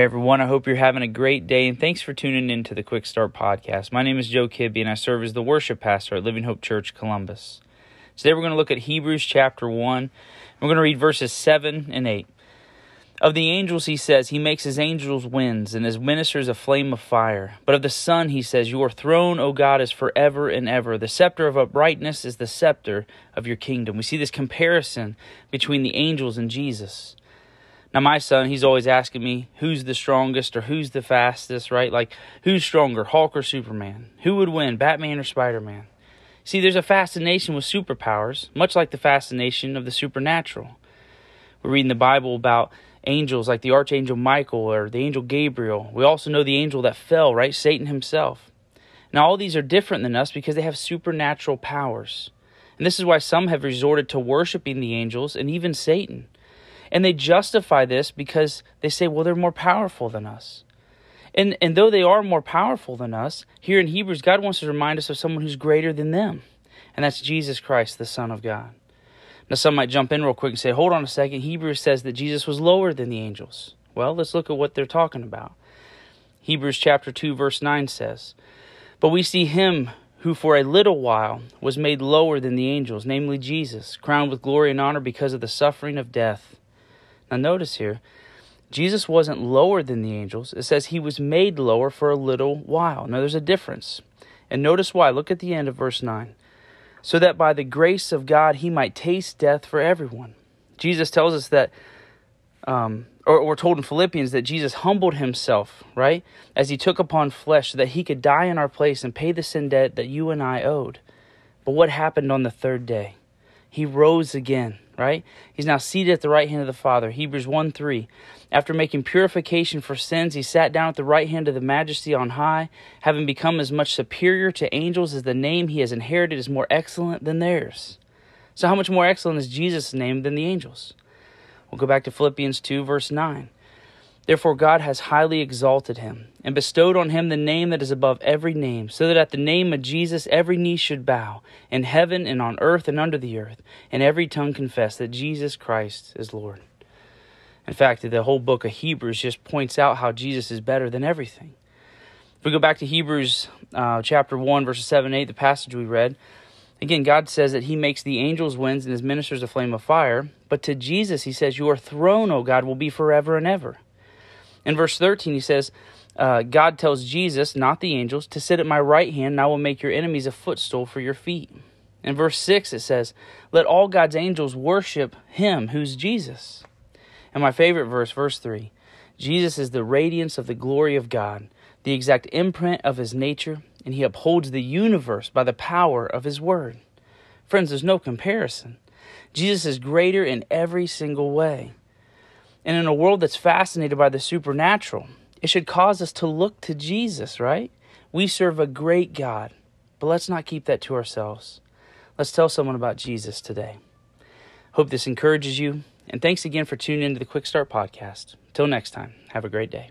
Hey everyone, I hope you're having a great day and thanks for tuning in to the Quick Start Podcast. My name is Joe Kibbe and I serve as the worship pastor at Living Hope Church Columbus. Today we're going to look at Hebrews chapter 1. We're going to read verses 7 and 8. Of the angels, he says, He makes his angels winds and his ministers a flame of fire. But of the Son, he says, Your throne, O God, is forever and ever. The scepter of uprightness is the scepter of your kingdom. We see this comparison between the angels and Jesus. Now, my son, he's always asking me who's the strongest or who's the fastest, right? Like, who's stronger, Hulk or Superman? Who would win, Batman or Spider Man? See, there's a fascination with superpowers, much like the fascination of the supernatural. We're reading the Bible about angels like the Archangel Michael or the Angel Gabriel. We also know the angel that fell, right? Satan himself. Now, all these are different than us because they have supernatural powers. And this is why some have resorted to worshiping the angels and even Satan. And they justify this because they say, well, they're more powerful than us. And, and though they are more powerful than us, here in Hebrews, God wants to remind us of someone who's greater than them. And that's Jesus Christ, the Son of God. Now, some might jump in real quick and say, hold on a second. Hebrews says that Jesus was lower than the angels. Well, let's look at what they're talking about. Hebrews chapter 2, verse 9 says, But we see him who for a little while was made lower than the angels, namely Jesus, crowned with glory and honor because of the suffering of death now, notice here, Jesus wasn't lower than the angels. It says he was made lower for a little while. Now, there's a difference. And notice why. Look at the end of verse 9. So that by the grace of God he might taste death for everyone. Jesus tells us that, um, or we're told in Philippians that Jesus humbled himself, right? As he took upon flesh so that he could die in our place and pay the sin debt that you and I owed. But what happened on the third day? He rose again right? He's now seated at the right hand of the Father. Hebrews 1 3. After making purification for sins, he sat down at the right hand of the majesty on high, having become as much superior to angels as the name he has inherited is more excellent than theirs. So, how much more excellent is Jesus' name than the angels? We'll go back to Philippians 2, verse 9. Therefore, God has highly exalted him and bestowed on him the name that is above every name, so that at the name of Jesus every knee should bow, in heaven and on earth and under the earth, and every tongue confess that Jesus Christ is Lord. In fact, the whole book of Hebrews just points out how Jesus is better than everything. If we go back to Hebrews uh, chapter 1, verses 7 8, the passage we read, again, God says that He makes the angels winds and His ministers a flame of fire. But to Jesus, He says, Your throne, O God, will be forever and ever. In verse 13, he says, uh, God tells Jesus, not the angels, to sit at my right hand, and I will make your enemies a footstool for your feet. In verse 6, it says, Let all God's angels worship him, who's Jesus. And my favorite verse, verse 3 Jesus is the radiance of the glory of God, the exact imprint of his nature, and he upholds the universe by the power of his word. Friends, there's no comparison. Jesus is greater in every single way. And in a world that's fascinated by the supernatural, it should cause us to look to Jesus, right? We serve a great God, but let's not keep that to ourselves. Let's tell someone about Jesus today. Hope this encourages you, and thanks again for tuning into the Quick Start Podcast. Till next time, have a great day.